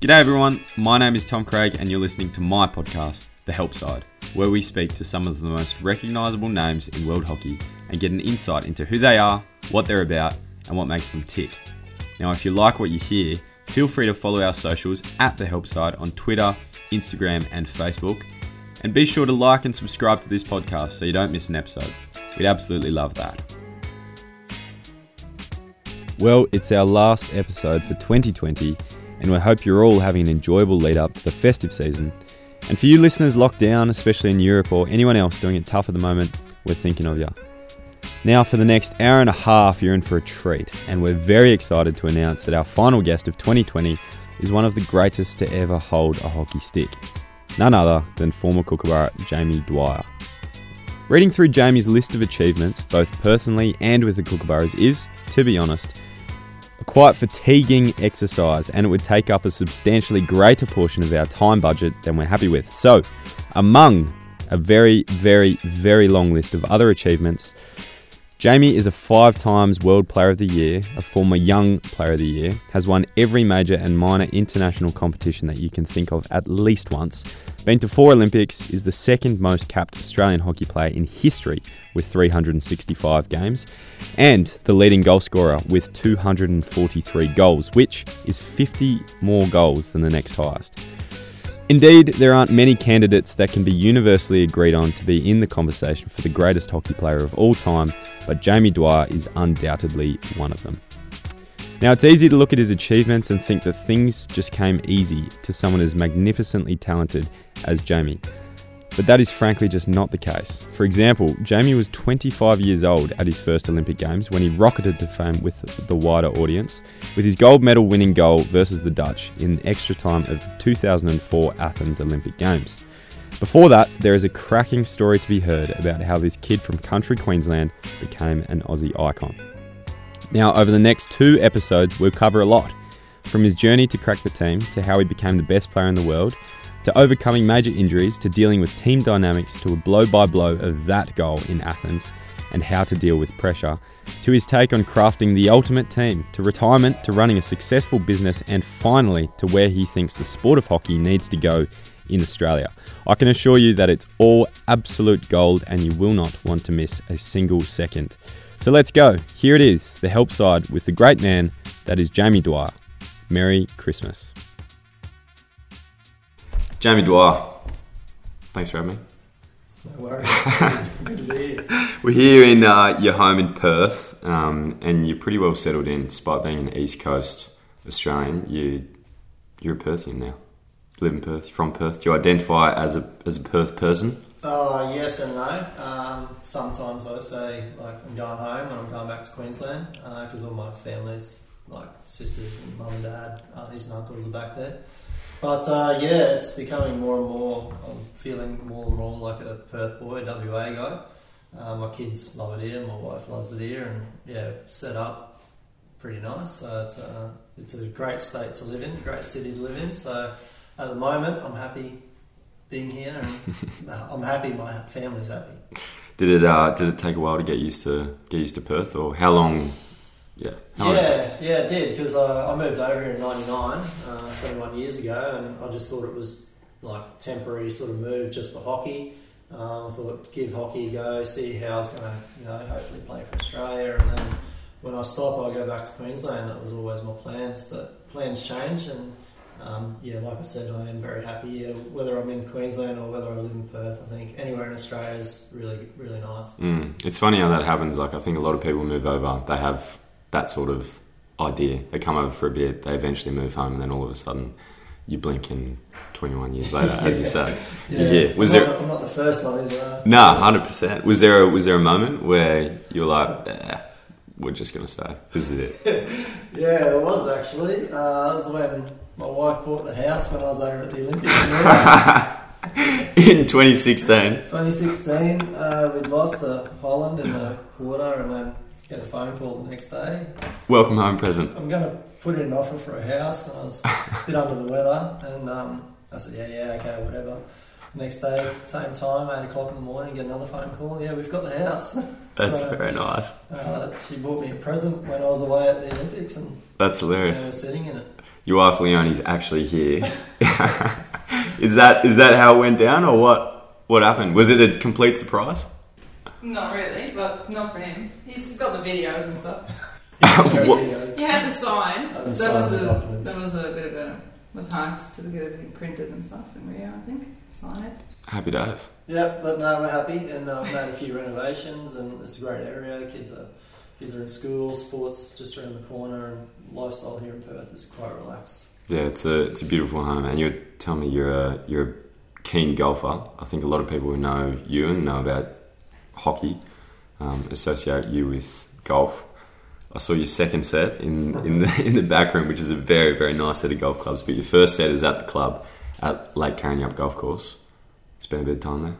G'day everyone, my name is Tom Craig and you're listening to my podcast, The Help Side, where we speak to some of the most recognisable names in world hockey and get an insight into who they are, what they're about, and what makes them tick. Now, if you like what you hear, feel free to follow our socials at The Help Side on Twitter, Instagram, and Facebook. And be sure to like and subscribe to this podcast so you don't miss an episode. We'd absolutely love that. Well, it's our last episode for 2020 and we hope you're all having an enjoyable lead up to the festive season. And for you listeners locked down, especially in Europe or anyone else doing it tough at the moment, we're thinking of you. Now, for the next hour and a half, you're in for a treat, and we're very excited to announce that our final guest of 2020 is one of the greatest to ever hold a hockey stick. None other than former Kookaburra Jamie Dwyer. Reading through Jamie's list of achievements, both personally and with the Kookaburras, is, to be honest, a quite fatiguing exercise, and it would take up a substantially greater portion of our time budget than we're happy with. So, among a very, very, very long list of other achievements, Jamie is a five times World Player of the Year, a former Young Player of the Year, has won every major and minor international competition that you can think of at least once, been to four Olympics, is the second most capped Australian hockey player in history with 365 games, and the leading goal scorer with 243 goals, which is 50 more goals than the next highest. Indeed, there aren't many candidates that can be universally agreed on to be in the conversation for the greatest hockey player of all time, but Jamie Dwyer is undoubtedly one of them. Now, it's easy to look at his achievements and think that things just came easy to someone as magnificently talented as Jamie. But that is frankly just not the case. For example, Jamie was 25 years old at his first Olympic Games when he rocketed to fame with the wider audience with his gold medal winning goal versus the Dutch in extra time of the 2004 Athens Olympic Games. Before that, there is a cracking story to be heard about how this kid from country Queensland became an Aussie icon. Now, over the next two episodes, we'll cover a lot from his journey to crack the team to how he became the best player in the world to overcoming major injuries to dealing with team dynamics to a blow by blow of that goal in Athens and how to deal with pressure, to his take on crafting the ultimate team, to retirement, to running a successful business, and finally to where he thinks the sport of hockey needs to go in Australia. I can assure you that it's all absolute gold and you will not want to miss a single second. So let's go. Here it is, the help side with the great man that is Jamie Dwyer. Merry Christmas. Jamie Dwyer, thanks for having me. No worries. Good to be here. We're here in uh, your home in Perth, um, and you're pretty well settled in, despite being an East Coast Australian. You, you're a Perthian now. You live in Perth. You're from Perth. Do you identify as a as a Perth person? Oh, yes and no. Um, sometimes I say like I'm going home and I'm going back to Queensland because all my family's like sisters and mum and dad, aunties and uncles are back there. But uh, yeah, it's becoming more and more. I'm feeling more and more like a Perth boy, WA guy. Uh, my kids love it here. My wife loves it here, and yeah, set up pretty nice. So it's a it's a great state to live in, a great city to live in. So at the moment, I'm happy being here, and I'm happy. My family's happy. Did it uh, did it take a while to get used to get used to Perth, or how long? Yeah, how long did it take? Yeah, yeah, it did because uh, I moved over here in '99, uh, 21 years ago, and I just thought it was like temporary sort of move just for hockey. Um, I thought give hockey a go, see how I was going to, you know, hopefully play for Australia, and then when I stop, I'll go back to Queensland. That was always my plans, but plans change, and um, yeah, like I said, I am very happy here. Whether I'm in Queensland or whether I live in Perth, I think anywhere in Australia is really, really nice. Mm. It's funny how that happens. Like I think a lot of people move over, they have that sort of idea. They come over for a bit, they eventually move home, and then all of a sudden, you blink and 21 years later, as you say. Yeah. Was I'm there? Not, I'm not the first one? No, hundred percent. Was there a was there a moment where you were like, eh, "We're just gonna stay. This is it." Yeah, there was actually. Uh, that was when my wife bought the house when I was over at the Olympics. in In 2016. 2016, uh, we'd lost to Holland in the quarter and then get a phone call the next day. Welcome home present. I'm going to put in an offer for a house and I was a bit under the weather and um, I said, yeah, yeah, okay, whatever. Next day, same time, eight o'clock in the morning, get another phone call. Yeah, we've got the house. That's So, very nice. uh, she bought me a present when I was away at the Olympics, and That's we were hilarious. sitting in it. Your wife Leonie's actually here. is that is that how it went down, or what? What happened? Was it a complete surprise? Not really, but not for him. He's got the videos and stuff. What? Videos. He had to sign. That sign was the a documents. that was a bit of a was hard to get everything printed and stuff in Rio. I think sign it. Happy days. Yeah, but no, we're happy, and uh, we've made a few renovations, and it's a great area. The Kids are kids are in school, sports just around the corner, and lifestyle here in Perth is quite relaxed. Yeah, it's a it's a beautiful home, and you're telling me you're a you're a keen golfer. I think a lot of people who know you and know about hockey um, associate you with golf. I saw your second set in, in the in the back room, which is a very very nice set of golf clubs. But your first set is at the club at Lake Carrinyup Golf Course. Spent a bit of time there.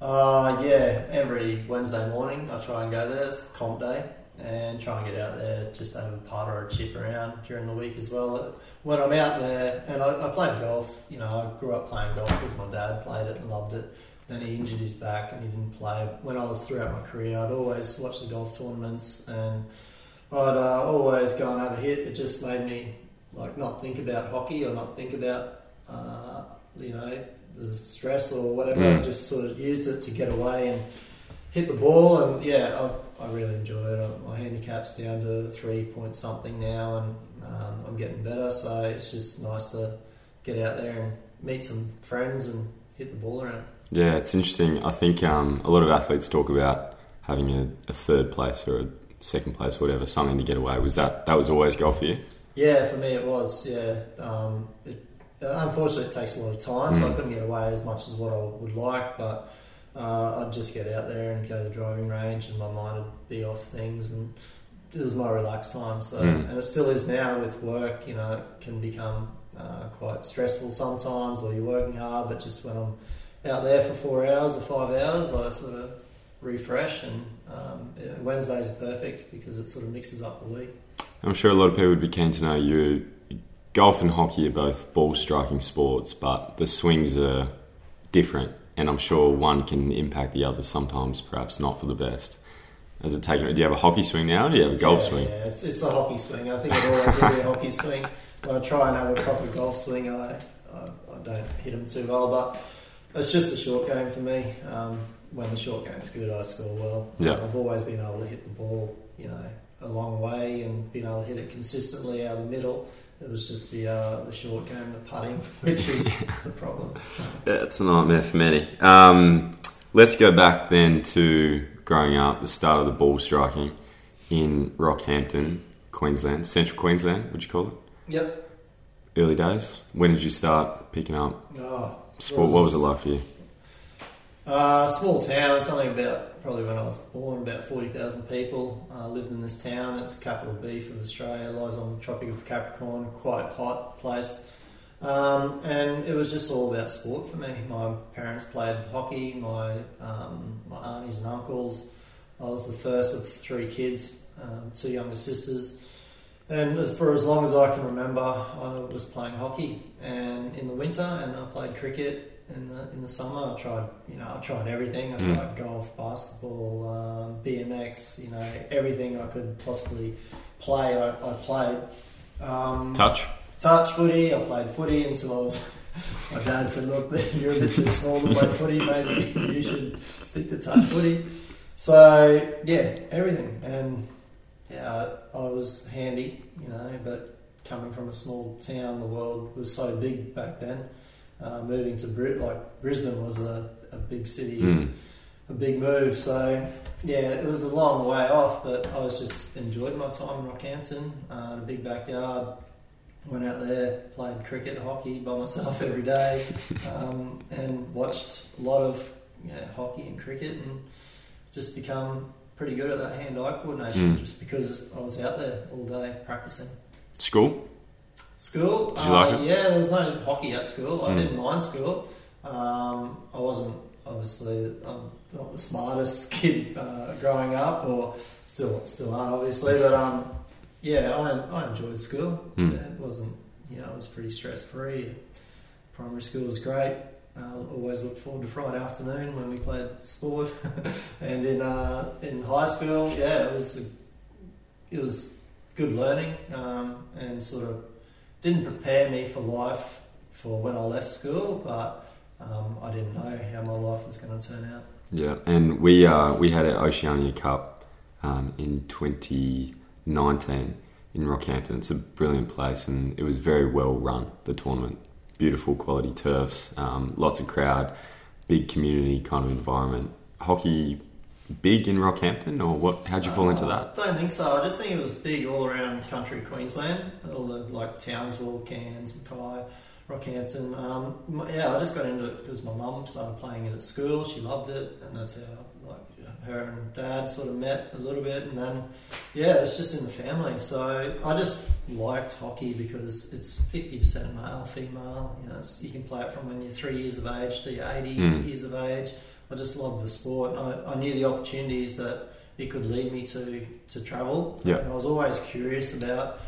Uh, yeah, every Wednesday morning I try and go there. It's comp day, and try and get out there just have a putt or a chip around during the week as well. When I'm out there, and I, I played golf. You know, I grew up playing golf because my dad played it and loved it. Then he injured his back and he didn't play. When I was throughout my career, I'd always watch the golf tournaments and I'd uh, always go and have a hit. It just made me like not think about hockey or not think about uh, you know the stress or whatever. Mm. I just sort of used it to get away and hit the ball. And yeah, I, I really enjoy it. I- My handicap's down to three point something now, and um, I'm getting better. So it's just nice to get out there and meet some friends and hit the ball around. Yeah, it's interesting. I think um, a lot of athletes talk about having a, a third place or a second place, or whatever, something to get away. Was that that was always golf for you? Yeah, for me it was. Yeah, um, it, unfortunately it takes a lot of time, so I Mm. couldn't get away as much as what I would like. But uh, I'd just get out there and go to the driving range, and my mind would be off things, and it was my relaxed time. So, Mm. and it still is now with work. You know, it can become uh, quite stressful sometimes, or you're working hard. But just when I'm out there for four hours or five hours, I sort of refresh, and um, Wednesdays are perfect because it sort of mixes up the week. I'm sure a lot of people would be keen to know you. Golf and hockey are both ball striking sports, but the swings are different, and I'm sure one can impact the other sometimes, perhaps not for the best. Has it taken? Do you have a hockey swing now? Or do you have a golf yeah, swing? Yeah, it's, it's a hockey swing. I think it always be a hockey swing. When I try and have a proper golf swing, I, I, I don't hit them too well, but it's just a short game for me. Um, when the short game's good, I score well. Yeah. I've always been able to hit the ball, you know, a long way and been able to hit it consistently out of the middle. It was just the uh, the short game, the putting, which is the problem. Yeah, it's a nightmare for many. Um, let's go back then to growing up, the start of the ball striking in Rockhampton, Queensland, Central Queensland. Would you call it? Yep. Early days. When did you start picking up Oh, sport? What was it like for you? Uh, small town, something about probably when I was born, about 40,000 people uh, lived in this town. It's the capital B of Australia, lies on the Tropic of Capricorn, quite hot place. Um, and it was just all about sport for me. My parents played hockey, my, um, my aunties and uncles. I was the first of three kids, um, two younger sisters. And as, for as long as I can remember, I was playing hockey, and in the winter, and I played cricket in the in the summer. I tried, you know, I tried everything. I Mm. tried golf, basketball, um, BMX, you know, everything I could possibly play. I, I played. Um, Touch. touch footy. I played footy until I was. My dad said, "Look, you're a bit too small to play footy. Maybe you should stick to touch footy." So yeah, everything, and yeah, I was handy, you know. But coming from a small town, the world was so big back then. Uh, moving to Brit, like Brisbane, was a, a big city Mm. a big move. So yeah, it was a long way off, but I was just enjoyed my time in Rockhampton. Uh, a big backyard. Went out there, played cricket, hockey by myself every day, um, and watched a lot of you know, hockey and cricket, and just become pretty good at that hand-eye coordination Mm. just because I was out there all day practicing. School. School, uh, like it? yeah, there was no hockey at school. I Mm. didn't mind school. Um, I wasn't obviously I'm not the smartest kid uh, growing up, or still still aren't obviously, but um, yeah, I, I enjoyed school. Mm. Yeah, it wasn't you know it was pretty stress free. Primary school was great. Uh, always looked forward to Friday afternoon when we played sport. and in uh, in high school, yeah, it was a, it was good learning um, and sort of didn't prepare me for life for when I left school, but um, I didn't know how my life was going to turn out. Yeah, and we uh, we had an Oceania Cup um, in 2019 in Rockhampton. It's a brilliant place, and it was very well run. The tournament, beautiful quality turfs, um, lots of crowd, big community kind of environment. Hockey big in Rockhampton, or what? How'd you fall into that? I don't think so. I just think it was big all around country Queensland, all the like Townsville, Cairns, Mackay, Rockhampton. Um, yeah, I just got into it because my mum started playing it at school. She loved it, and that's how her and dad sort of met a little bit, and then yeah, it's just in the family. So I just liked hockey because it's fifty percent male, female. You know, it's, you can play it from when you're three years of age to you're eighty Mm. years of age. I just loved the sport. I, I knew the opportunities that it could lead me to to travel. Yeah. And I was always curious about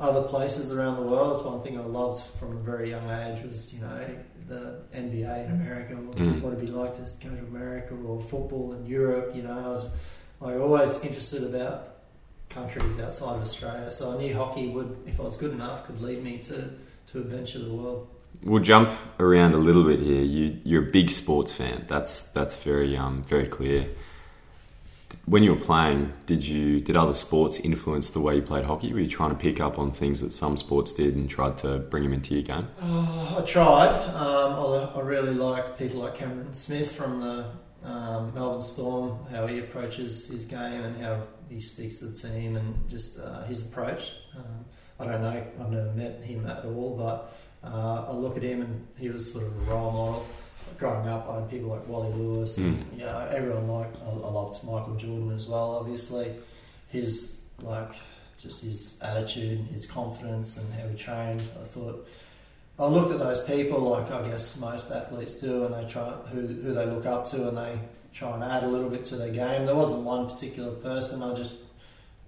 other places around the world. It's one thing I loved from a very young age was you know the NBA in America. What, Mm. what it'd be like to go to America or football in Europe. You know, I was like always interested about countries outside of Australia. So I knew hockey would, if I was good enough, could lead me to to adventure the world. We'll jump around a little bit here. You, you're a big sports fan. That's that's very um, very clear. When you were playing, did you did other sports influence the way you played hockey? Were you trying to pick up on things that some sports did and tried to bring them into your game? Oh, I tried. Um, I, I really liked people like Cameron Smith from the um, Melbourne Storm, how he approaches his game and how he speaks to the team and just uh, his approach. Um, I don't know, I've never met him at all, but uh, I look at him and he was sort of a role model. Growing up, I had people like Wally Lewis, and hmm. you know, everyone liked. I, I loved Michael Jordan as well. Obviously, his like just his attitude, his confidence, and how he trained. I thought I looked at those people like I guess most athletes do, and they try who who they look up to, and they try and add a little bit to their game. There wasn't one particular person. I just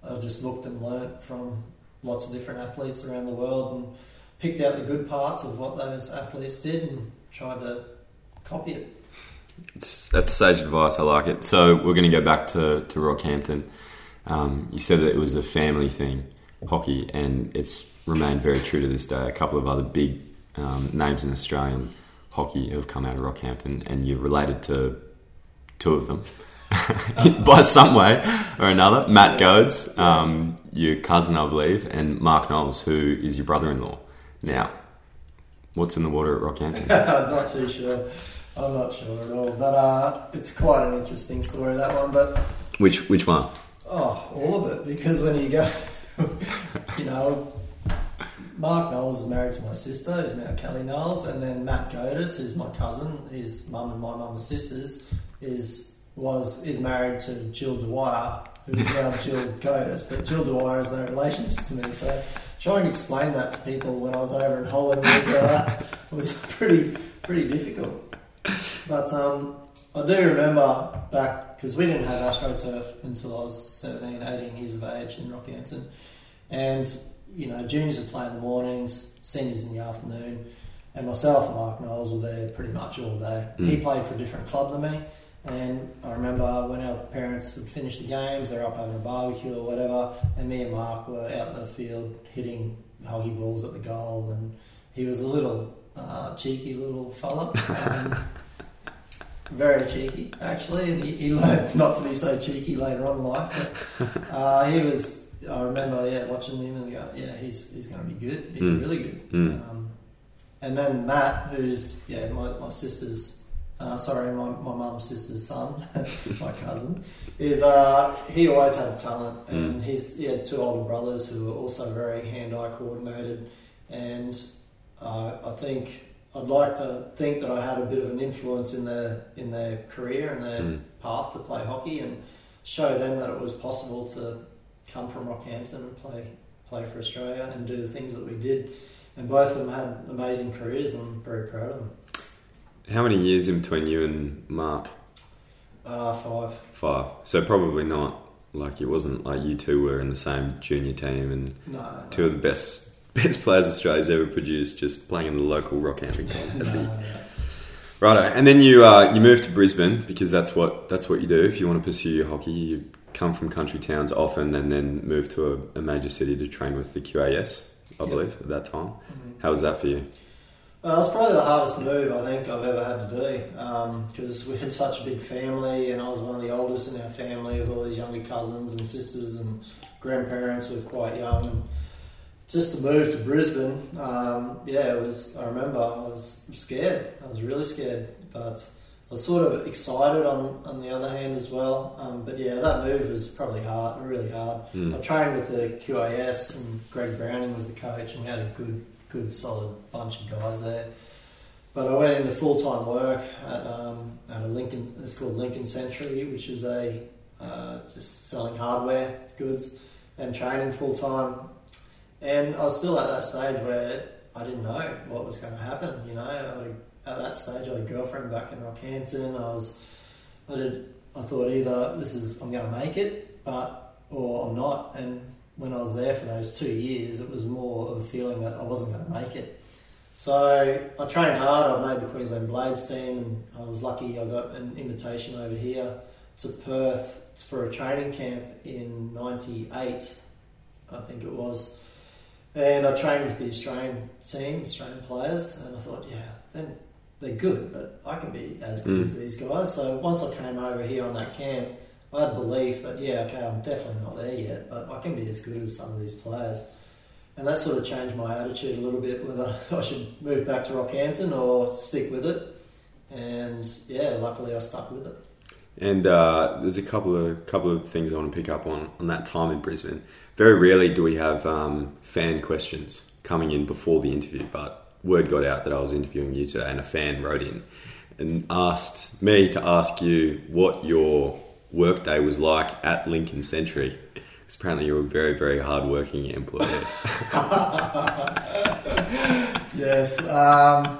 I just looked and learnt from lots of different athletes around the world, and picked out the good parts of what those athletes did, and tried to copy it. It's, that's sage advice. I like it. So we're going to go back to to Rockhampton. Um, you said that it was a family thing, hockey, and it's remained very true to this day. A couple of other big um, names in Australian hockey have come out of Rockhampton, and you're related to two of them by some way or another. Matt Gohdes, um, your cousin, I believe, and Mark Knowles, who is your brother-in-law. Now, what's in the water at Rockhampton? I'm not too sure. I'm not sure at all, but uh, it's quite an interesting story that one. But Which which one? Oh, all of it. Because when you go, you know, Mark Knowles is married to my sister, who's now Kelly Knowles, and then Matt Gohdes, who's my cousin, his mum and my mum are sisters, is was is married to Jill Dwyer, who's now Jill Gohdes, but Jill Dwyer is no relations to me. So trying to explain that to people when I was over in Holland was uh, was pretty pretty difficult. But um, I do remember back because we didn't have AstroTurf until I was 17, 18 years of age in Rockhampton, and you know juniors would play in the mornings, seniors in the afternoon, and myself and Mark Knowles were there pretty much all day. Mm. He played for a different club than me, and I remember when our parents had finished the games, they were up having a barbecue or whatever, and me and Mark were out in the field hitting hockey balls at the goal, and he was a little uh, cheeky little fella. Um, very cheeky, actually, and he, he learned not to be so cheeky later on in life. But, uh, he was. I remember, yeah, watching him and going, yeah, he's he's going to be good. He's Mm. really good. Mm. Um, and then Matt, who's yeah, my, my sister's, uh, sorry, my my mum's sister's son, my cousin, is uh, he always had a talent, and he's he had two older brothers who were also very hand-eye coordinated, and uh, I think I'd like to think that I had a bit of an influence in their in their career and their Mm. path to play hockey, and show them that it was possible to come from Rockhampton and play play for Australia and do the things that we did. And both of them had amazing careers, and I'm very proud of them. How many years in between you and Mark? Uh, five. Five. So probably not like it wasn't like you two were in the same junior team and No, no. two of the best best players Australia's ever produced just playing in the local Rockhampton no. Righto, and then you uh, you move to Brisbane because that's what that's what you do if you want to pursue your hockey. You come from country towns often, and then move to a, a major city to train with the QAS. I Yep. believe at that time. How was that for you? Uh, it was probably the hardest move I think I've ever had to do because we had such a big family and I was one of the oldest in our family with all these younger cousins and sisters and grandparents were quite young. Just to move to Brisbane, um, yeah, it was. I remember I was scared. I was really scared, but I was sort of excited on, on the other hand as well. Um, but yeah, that move was probably hard, really hard. Mm. I trained with the QAS and Greg Browning was the coach, and we had a good, good, solid bunch of guys there. But I went into full time work at, um, at a Lincoln. It's called Lincoln Sentry, which is a uh, just selling hardware goods and training full time. And I was still at that stage where I didn't know what was going to happen. You know, a, at that stage I had a girlfriend back in Rockhampton. I was, I did, I thought either this is I'm going to make it, but or I'm not. And when I was there for those two years, it was more of a feeling that I wasn't going to make it. So I trained hard. I made the Queensland Blades team, and I was lucky. I got an invitation over here to Perth for a training camp in '98, I think it was. And I trained with the Australian team, Australian players, and I thought, yeah, then they're good, but I can be as good Mm. as these guys. So once I came over here on that camp, I had belief that yeah, okay, I'm definitely not there yet, but I can be as good as some of these players. And that sort of changed my attitude a little bit whether I should move back to Rockhampton or stick with it. And yeah, luckily I stuck with it. And uh, there's a couple of couple of things I want to pick up on on that time in Brisbane. Very rarely do we have um, fan questions coming in before the interview, but word got out that I was interviewing you today, and a fan wrote in and asked me to ask you what your workday was like at Lincoln Sentry. 'Cause apparently you're a very very hardworking employee. Yes, um,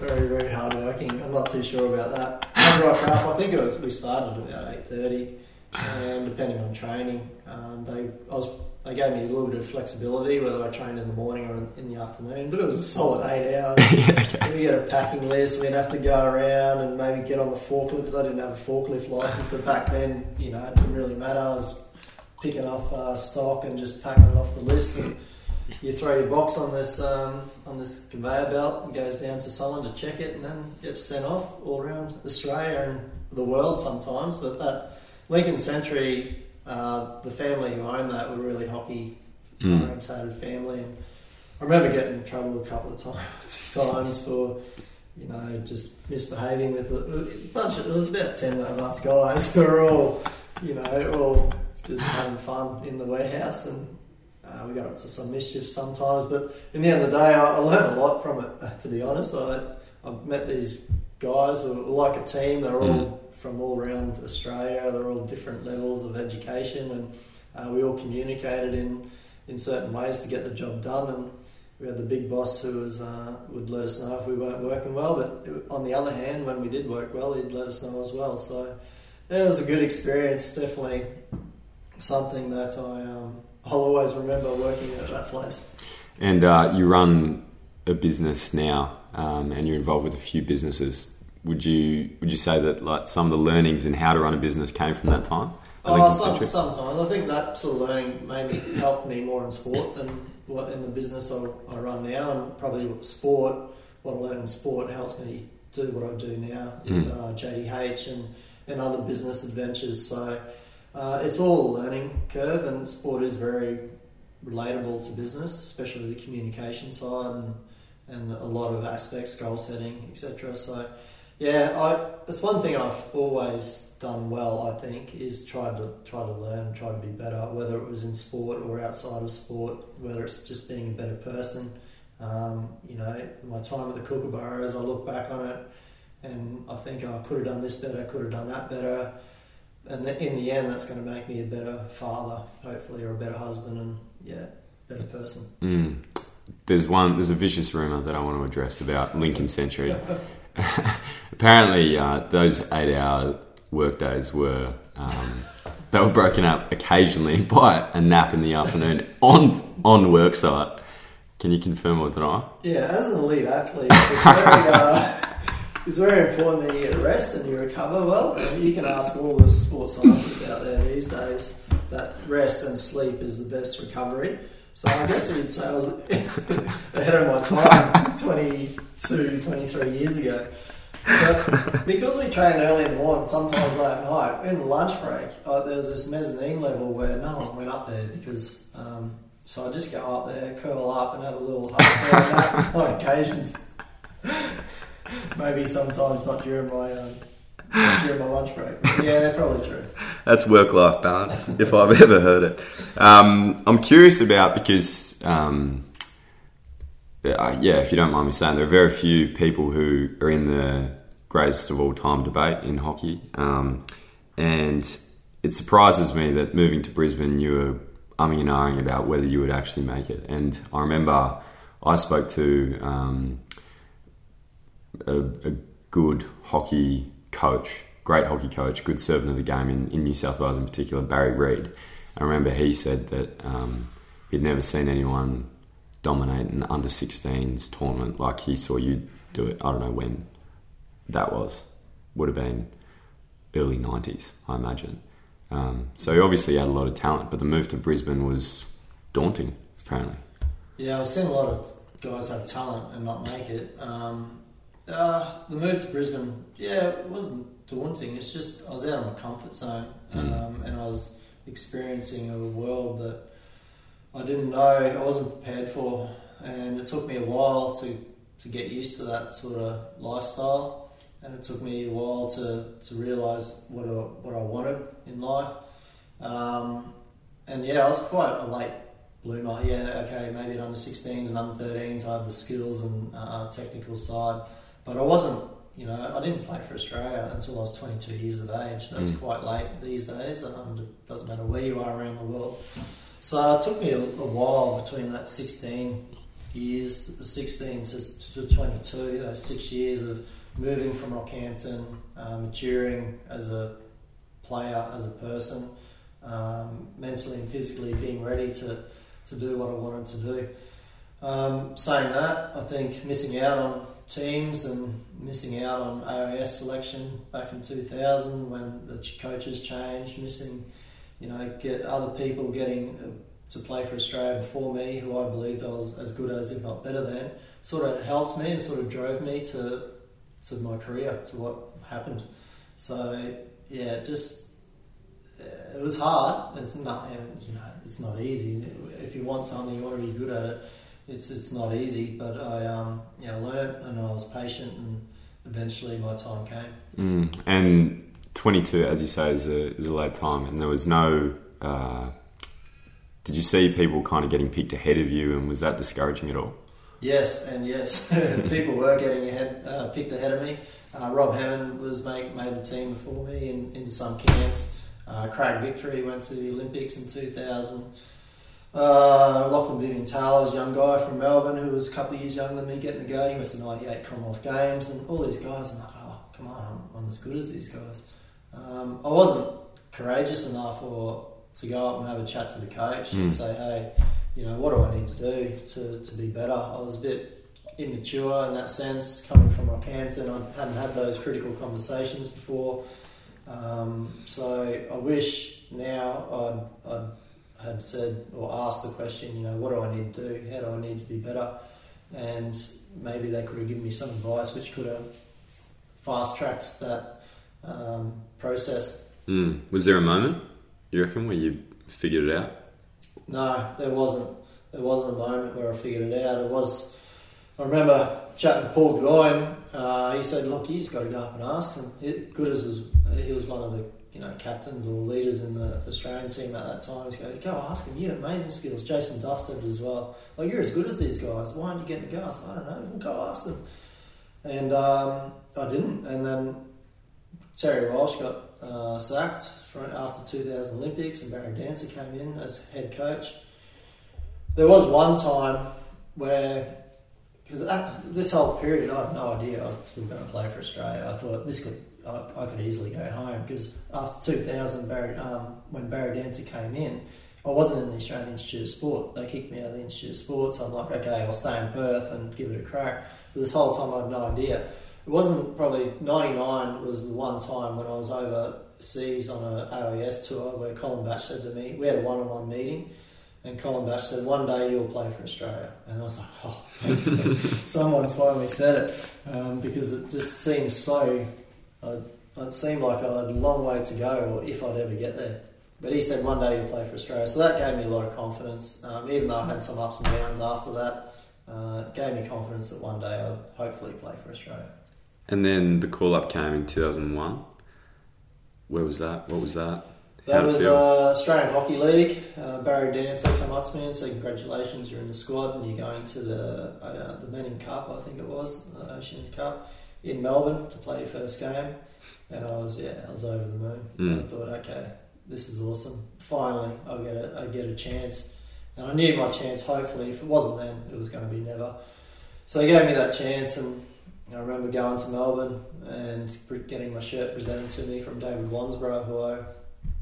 very very hardworking. I'm not too sure about that. I rock up. I think it was we started at about eight thirty, and depending on training, um, they I was they gave me a little bit of flexibility whether I trained in the morning or in, the afternoon. But it was a solid eight hours. We get a packing list. We'd have to go around and maybe get on the forklift. I didn't have a forklift license, but back then, you know, it didn't really matter. I was picking off uh, stock and just packing it off the list and you throw your box on this um, on this conveyor belt and goes down to someone to check it and then gets sent off all around Australia and the world sometimes. But that Lincoln Sentry, uh, the family who owned that were really hockey Mm. family. And I remember getting in trouble a couple of times, times for you know just misbehaving with a, bunch of there was about ten of us guys who were all you know all just having fun in the warehouse and. Uh, we got up to some mischief sometimes, but in the end of the day, I, I learned a lot from it. To be honest, I I met these guys who were like a team. They're all from all around Australia. They're all different levels of education, and uh, we all communicated in in certain ways to get the job done. And we had the big boss who was uh, would let us know if we weren't working well. But it, on the other hand, when we did work well, he'd let us know as well. So yeah, it was a good experience. Definitely something that I um, I'll always remember working at that place. And uh, you run a business now, um, and you're involved with a few businesses. Would you would you say that like some of the learnings in how to run a business came from that time? Oh, some, sometimes I think that sort of learning maybe helped me more in sport than what in the business I, I run now, and probably sport. What I learned in sport helps me do what I do now with Mm. uh, JDH and, and other business adventures. So uh, it's all a learning curve, and sport is very relatable to business, especially the communication side and and a lot of aspects, goal setting, etc. So yeah, I, it's one thing I've always done well. I think is try to try to learn, try to be better, whether it was in sport or outside of sport, whether it's just being a better person. Um, you know, my time at the Kookaburras, I look back on it, and I think oh, I could have done this better, could have done that better, and in the end, that's going to make me a better father, hopefully, or a better husband, and yeah, better person. Mm. There's one. There's a vicious rumor that I want to address about Lincoln Sentry. Apparently, uh, those eight-hour workdays were um, they were broken up occasionally by a nap in the afternoon on on work site. Can you confirm or deny? Yeah, as an elite athlete, it's very, uh, it's very important that you get rest and you recover well. You can ask all the sports scientists out there these days that rest and sleep is the best recovery. So I guess I was ahead of my time 22, 23 years ago. But because we train early in the morning, sometimes late at night, in lunch break, uh, there was this mezzanine level where no one went up there because. Um, so I just go up there, curl up, and have a little hug on occasions. Maybe sometimes not during my um, during my lunch break. Yeah, they're probably true. That's work life balance, if I've ever heard it. Um, I'm curious about because, um, yeah, if you don't mind me saying, there are very few people who are in the greatest of all time debate in hockey. Um, and it surprises me that moving to Brisbane, you were umming and ahhing about whether you would actually make it. And I remember I spoke to um, a, a, good hockey coach, great hockey coach, good servant of the game in, in New South Wales in particular, Barry Reid. I remember he said that um, he'd never seen anyone dominate an under 16s tournament like he saw you do it. I don't know when that was. Would have been early 90s, I imagine. Um, so he obviously had a lot of talent, but the move to Brisbane was daunting, apparently. Yeah, I've seen a lot of guys have talent and not make it. Um, uh, the move to Brisbane, yeah, it wasn't daunting. It's just I was out of my comfort zone, mm. um, and I was experiencing a world that I didn't know, I wasn't prepared for, and it took me a while to to get used to that sort of lifestyle and it took me a while to, to realise what I, what I wanted in life. Um, and yeah, I was quite a late bloomer. Yeah, okay, maybe at under 16s and under 13s, I had the skills and uh, technical side, but I wasn't. You know, I didn't play for Australia until I was 22 years of age. That's mm. quite late these days. Um, it doesn't matter where you are around the world. So it took me a, a while between that 16 years, 16 to, to 22, those six years of moving from Rockhampton, uh, maturing as a player, as a person, um, mentally and physically being ready to, to do what I wanted to do. Um, saying that, I think missing out on teams and missing out on AIS selection back in 2000 when the coaches changed, missing, you know, get other people getting uh, to play for Australia before me, who I believed I was as good as, if not better than, sort of helped me and sort of drove me to to my career, to what happened. So yeah, just uh, it was hard. It's not you know it's not easy. If you want something, you want to be good at it. It's it's not easy, but I um yeah learned and I was patient and eventually my time came. Mm. And 22, as you say, is a is a late time, and there was no. Uh, did you see people kind of getting picked ahead of you, and was that discouraging at all? Yes, and yes, people were getting ahead, uh, picked ahead of me. Uh, Rob Hammond was made, made the team before me in, in some camps. Uh, Craig Victory went to the Olympics in 2000. Uh, Lachlan Vivian Taylor was a young guy from Melbourne who was a couple of years younger than me getting to go. He went to 98 Commonwealth Games and all these guys. I'm like, oh, come on, I'm, I'm as good as these guys. Um, I wasn't courageous enough or to go up and have a chat to the coach mm. and hmm. say, hey, you know, what do I need to do to, to be better? I was a bit immature in that sense, coming from Rockhampton. I hadn't had those critical conversations before. Um, so I wish now I'd, I'd, had said or asked the question, you know, what do I need to do? How do I need to be better? And maybe they could have given me some advice which could have fast tracked that um, process. Mm. Was there a moment, you reckon, where you figured it out? No, there wasn't. There wasn't a moment where I figured it out. It was. I remember chatting to Paul Gaudoin. Uh, he said, "Look, you just got to go up and ask him." It, good as was, he was one of the you know captains or leaders in the Australian team at that time. Goes, "Go ask him. You have amazing skills." Jason Duff said it as well. Well, you're as good as these guys. Why aren't you getting to go? I said, "I don't know. Go ask them." And um, I didn't. And then Terry Walsh got uh, sacked for, after 2000 Olympics, and Barry Dancer came in as head coach. There was one time where, because this whole period, I had no idea I was still going to play for Australia. I thought this could, I, I could easily go home because after 2000, Barry, um, when Barry Dancer came in, I wasn't in the Australian Institute of Sport. They kicked me out of the Institute of Sport, so I'm like, okay, I'll stay in Perth and give it a crack. So this whole time I had no idea. it wasn't probably '99 was the one time when I was overseas on a AIS tour where Colin Batch said to me, we had a one-on-one meeting, and Colin Batch said, "One day you'll play for Australia," and I was like, "Oh, someone's finally said it," um, because it just seems so. Uh, it seemed like I had a long way to go, or if I'd ever get there. But he said one day you'll play for Australia, so that gave me a lot of confidence. Um, even though I had some ups and downs after that, uh, it gave me confidence that one day I'd hopefully play for Australia. And then the call up came in 2001. Where was that? What was that? That was uh, Australian Hockey League. Uh, Barry Dancer came up to me and said, "Congratulations, you're in the squad, and you're going to the uh, the Manning Cup, I think it was, the Ocean Cup in Melbourne to play your first game." And I was yeah, I was over the moon. Mm. I thought, okay, this is awesome. Finally, I get a I get a chance, and I knew my chance. Hopefully, if it wasn't then, it was going to be never. So they gave me that chance, and I remember going to Melbourne and getting my shirt presented to me from David Wansbrough, who I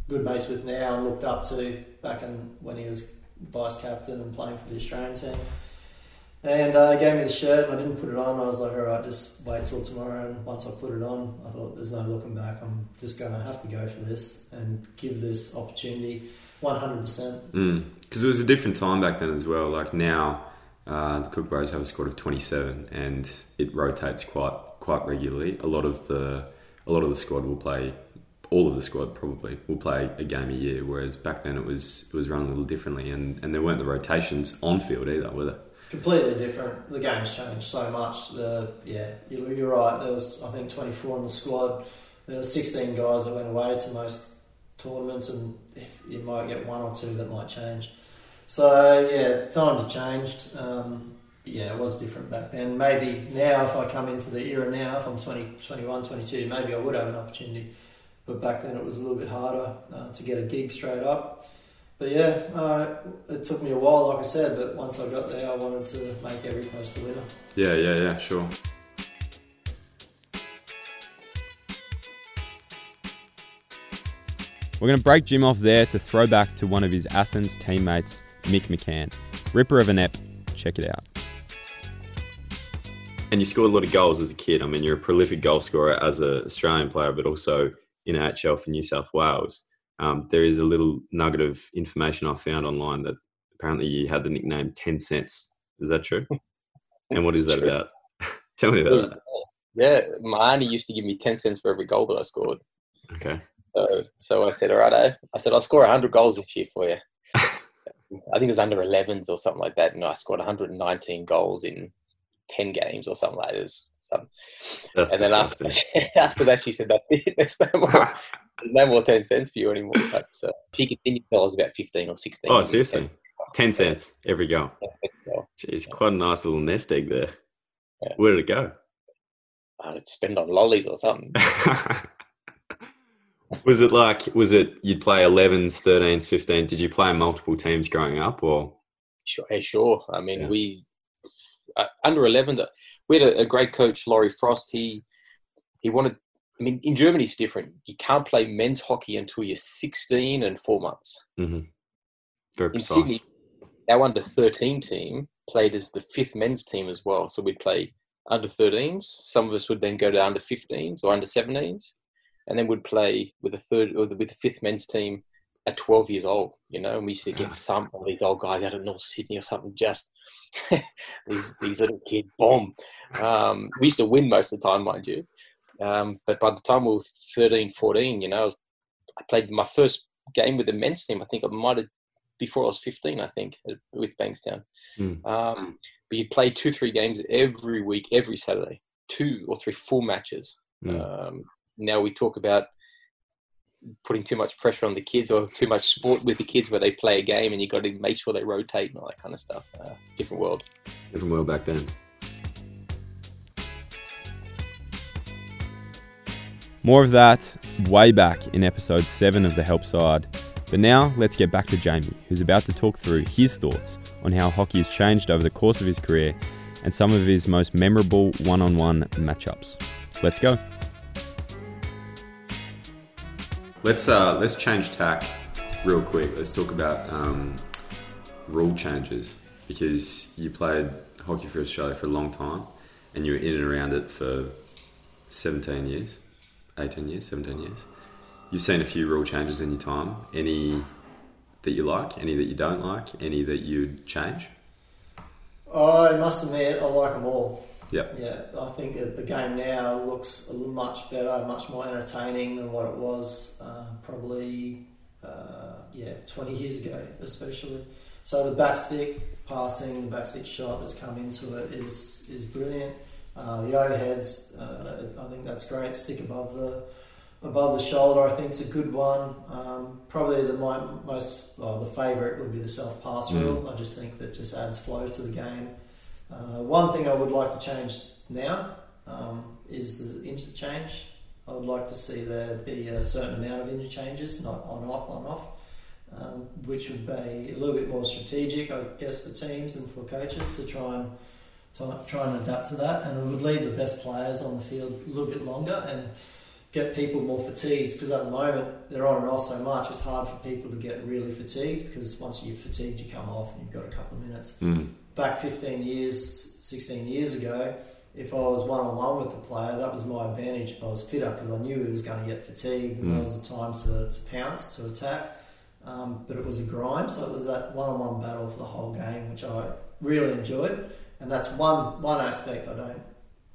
good mates with now and looked up to back in when he was vice captain and playing for the Australian team. And uh, gave me the shirt and I didn't put it on. I was like, all right, just wait till tomorrow. And once I put it on, I thought, there's no looking back. I'm just going to have to go for this and give this opportunity 100%. Because mm. it was a different time back then as well. Like now, uh, the Kookaburras have a squad of 27 and it rotates quite quite regularly. A lot of the a lot of the squad will play all of the squad probably will play a game a year, whereas back then it was it was run a little differently, and, and there weren't the rotations on field either, were there? Completely different. The game's changed so much. The yeah, you're right. There was I think 24 in the squad. There were 16 guys that went away to most tournaments, and if you might get one or two that might change. So yeah, times have changed. Um, yeah, it was different back then. Maybe now, if I come into the era now, if I'm 20, 21, 22, maybe I would have an opportunity but back then it was a little bit harder uh, to get a gig straight up. But yeah, uh, it took me a while, like I said, but once I got there, I wanted to make every post a winner. Yeah, yeah, yeah, sure. We're going to break Jim off there to throw back to one of his Athens teammates, Mick McCann. Ripper of an ep. Check it out. And you scored a lot of goals as a kid. I mean, you're a prolific goal scorer as an Australian player, but also in AHL for New South Wales. Um, there is a little nugget of information I found online that apparently you had the nickname 10 cents. Is that true? and what is that true. about? Tell me about that. Yeah, my auntie used to give me 10 cents for every goal that I scored. Okay. So, so I said, all right, I, I said, I'll score 100 goals this year for you. I think it was under 11s or something like that. And I scored 119 goals in 10 games or something like this. Something. That's and then after, after that, she said, that's it. There's no more, no more 10 cents for you anymore. But uh, she continued until I was about 15 or 16. Oh, seriously? 10 cents every goal. Jeez, quite a nice little nest egg there. Yeah. Where did it go? I'd spend on lollies or something. was it like, was it you'd play 11s, 13s, 15? Did you play multiple teams growing up or? Sure, sure. I mean, yeah. we uh, under 11, we had a, a, great coach, Laurie Frost. He he wanted. I mean, in Germany, it's different. You can't play men's hockey until you're 16 and four months. Mm-hmm. Very in precise. Sydney, our under 13 team played as the fifth men's team as well. So we'd play under 13s. Some of us would then go to under 15s or under 17s, and then would play with the third or the, with the fifth men's team at 12 years old, you know, and we used to get thumped by these old guys out of North Sydney or something, just these these little kids, bomb. Um, we used to win most of the time, mind you. Um, but by the time we were 13, 14, you know, I, was, I, played my first game with the men's team. I think I might have, before I was 15, I think, with Bankstown. Mm. Um, but you play two, three games every week, every Saturday, two or three full matches. Mm. now we talk about putting too much pressure on the kids or too much sport with the kids where they play a game and you got to make sure they rotate and all that kind of stuff. Uh, different world. Different world back then. More of that way back in episode 7 of The Help Side. But now let's get back to Jamie, who's about to talk through his thoughts on how hockey has changed over the course of his career and some of his most memorable one on one matchups. Let's go. Let's uh, let's change tack real quick. Let's talk about um, rule changes because you played hockey for Australia for a long time, and you were in and around it for 17 years, 18 years, 17 years. You've seen a few rule changes in your time. Any that you like, any that you don't like, any that you'd change? I must admit, I like them all. Yep. Yeah, I think the game now looks much better, much more entertaining than what it was uh, probably, uh, yeah, 20 years ago, especially. So the backstick passing, the backstick shot that's come into it is is brilliant. Uh, the overheads, uh, I think that's great. Stick above the above the shoulder, I think it's a good one. Um, probably the my, most, well, the favourite would be the self pass Mm. rule. I just think that just adds flow to the game. Uh, one thing I would like to change now um, is the interchange. I would like to see there be a certain amount of interchanges, not on off, on off, um, which would be a little bit more strategic, I guess, for teams and for coaches to try and to try and adapt to that, and it would leave the best players on the field a little bit longer and get people more fatigued because at the moment they're on and off so much it's hard for people to get really fatigued because once you're fatigued you come off and you've got a couple of minutes Mm. Back 15 years 16 years ago if I was one-on-one with the player that was my advantage if I was fitter because I knew he was going to get fatigued and Mm. that was the time to, to pounce to attack um, but it was a grind so it was that one-on-one battle for the whole game which I really enjoyed and that's one one aspect I don't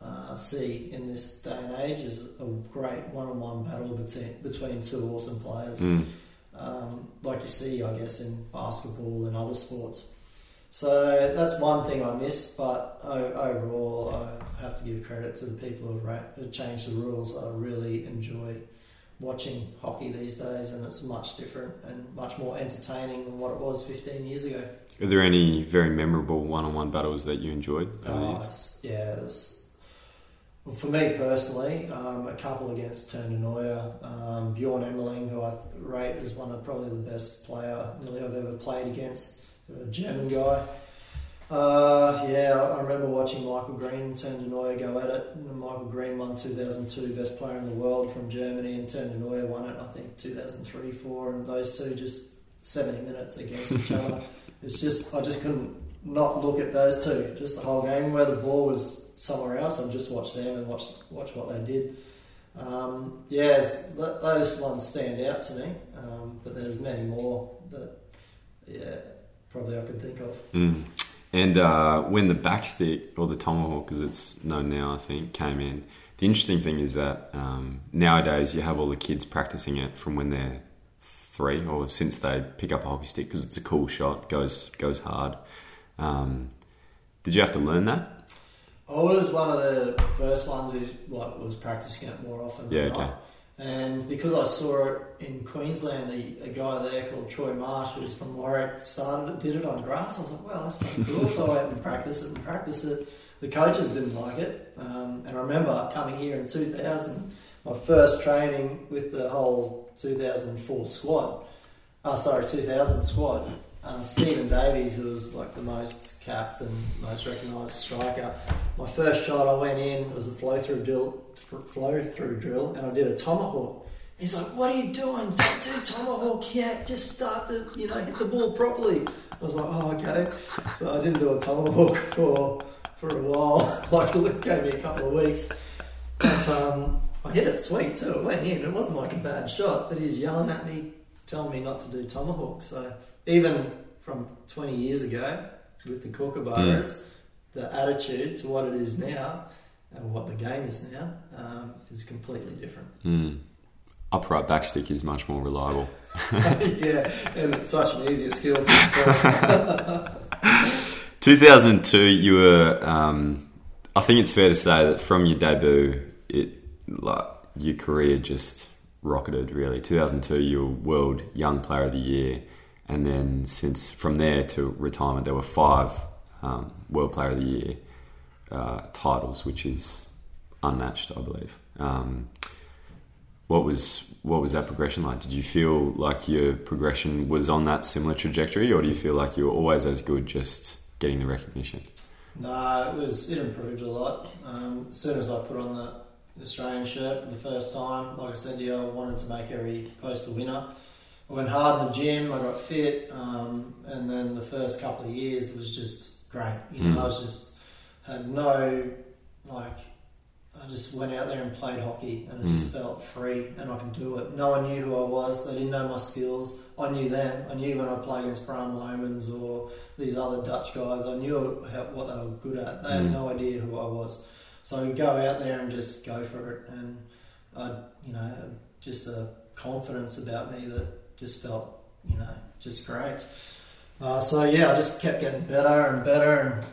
uh, see in this day and age is a great one-on-one battle between between two awesome players, Mm. um, like you see, I guess, in basketball and other sports. So that's one thing I miss, but overall, I have to give credit to the people who have changed the rules. I really enjoy watching hockey these days, and it's much different and much more entertaining than what it was 15 years ago. Are there any very memorable one-on-one battles that you enjoyed over the years? it's- yeah, well, for me personally, um, a couple against Teun de Nooijer, um, Bjorn Emmerling, who I rate as one of probably the best player nearly I've ever played against, a German guy. Uh, yeah, I remember watching Michael Green and Teun de Nooijer go at it. Michael Green won 2002 Best Player in the World from Germany, and Teun de Nooijer won it, I think, 2003 4, and those two just 70 minutes against each other. It's just, I just couldn't not look at those two, just the whole game. Where the ball was somewhere else, I'd just watch them and watch watch what they did. Um, yeah, those ones stand out to me, um, but there's many more that, yeah, probably I could think of. Mm. And uh, when the backstick or the tomahawk, as it's known now, I think, came in, the interesting thing is that um, nowadays you have all the kids practicing it from when they're three or since they pick up a hockey stick because it's a cool shot, goes goes hard. Um, did you have to learn that? I was one of the first ones who like was practicing it more often than Yeah, not. And because I saw it in Queensland, a, a guy there called Troy Marsh, who's from Warwick, started it, did it on grass. I was like, well, that's so cool. so I went and practiced it and practiced it. The coaches didn't like it. Um, and I remember coming here in 2000, my first training with the whole 2004 squad. Oh, sorry, 2000 squad. Uh, Stephen Davies, who was like the most capped and most recognised striker. My first shot, I went in. It was a flow through drill, flow through drill, and I did a tomahawk. He's like, "What are you doing? Don't do tomahawk yet. Just start to, you know, hit the ball properly." I was like, "Oh, okay." So I didn't do a tomahawk for for a while. like it gave me a couple of weeks, but um, I hit it sweet too. It went in. It wasn't like a bad shot, but he was yelling at me, telling me not to do tomahawk. So even from 20 years ago with the kookaburras, the attitude to what it is now and what the game is now um, is completely different. Mm. Upright backstick is much more reliable. yeah, and it's such an easier skill to 2002, you were. Um, I think it's fair to say that from your debut, it like your career just rocketed. Really, 2002, you were World Young Player of the Year, and then since from there to retirement, there were five um, World Player of the Year uh, titles, which is unmatched, I believe. Um, what was what was that progression like? Did you feel like your progression was on that similar trajectory, or do you feel like you were always as good, just getting the recognition? No, it was it improved a lot. Um, as soon as I put on the Australian shirt for the first time, like I said you, I wanted to make every post a winner. I went hard in the gym, I got fit, um, and then the first couple of years it was just great. You know, Mm. I was just had no like I just went out there and played hockey, and it just felt free, and I could do it. No one knew who I was; they didn't know my skills. I knew them. I knew when I played against Bram Lomans or these other Dutch guys. I knew how, what they were good at. They had Mm. no idea who I was, so I would go out there and just go for it, and I, you know, just a confidence about me that just felt, you know, just great. Uh, so yeah, I just kept getting better and better,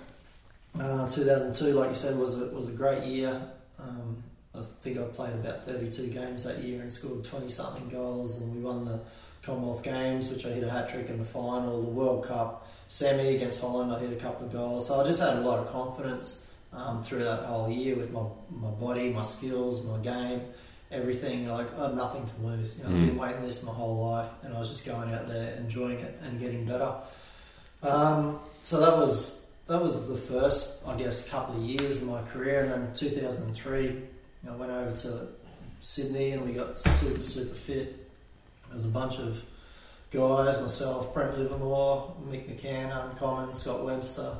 and uh, 2002, like you said, was a, was a great year. Um, I think I played about 32 games that year and scored 20 something goals, and we won the Commonwealth Games, which I hit a hat trick in the final, the World Cup semi against Holland, I hit a couple of goals. So I just had a lot of confidence um, through that whole year with my, my body, my skills, my game, everything. Like I had nothing to lose. You know, Mm. I've been waiting this my whole life, and I was just going out there, enjoying it, and getting better. Um, so that was that was the first, I guess, couple of years of my career, and then 2003, I went over to Sydney, and we got super super fit. There's a bunch of guys, myself, Brent Livermore, Mick McCann, Adam Commens, Scott Webster,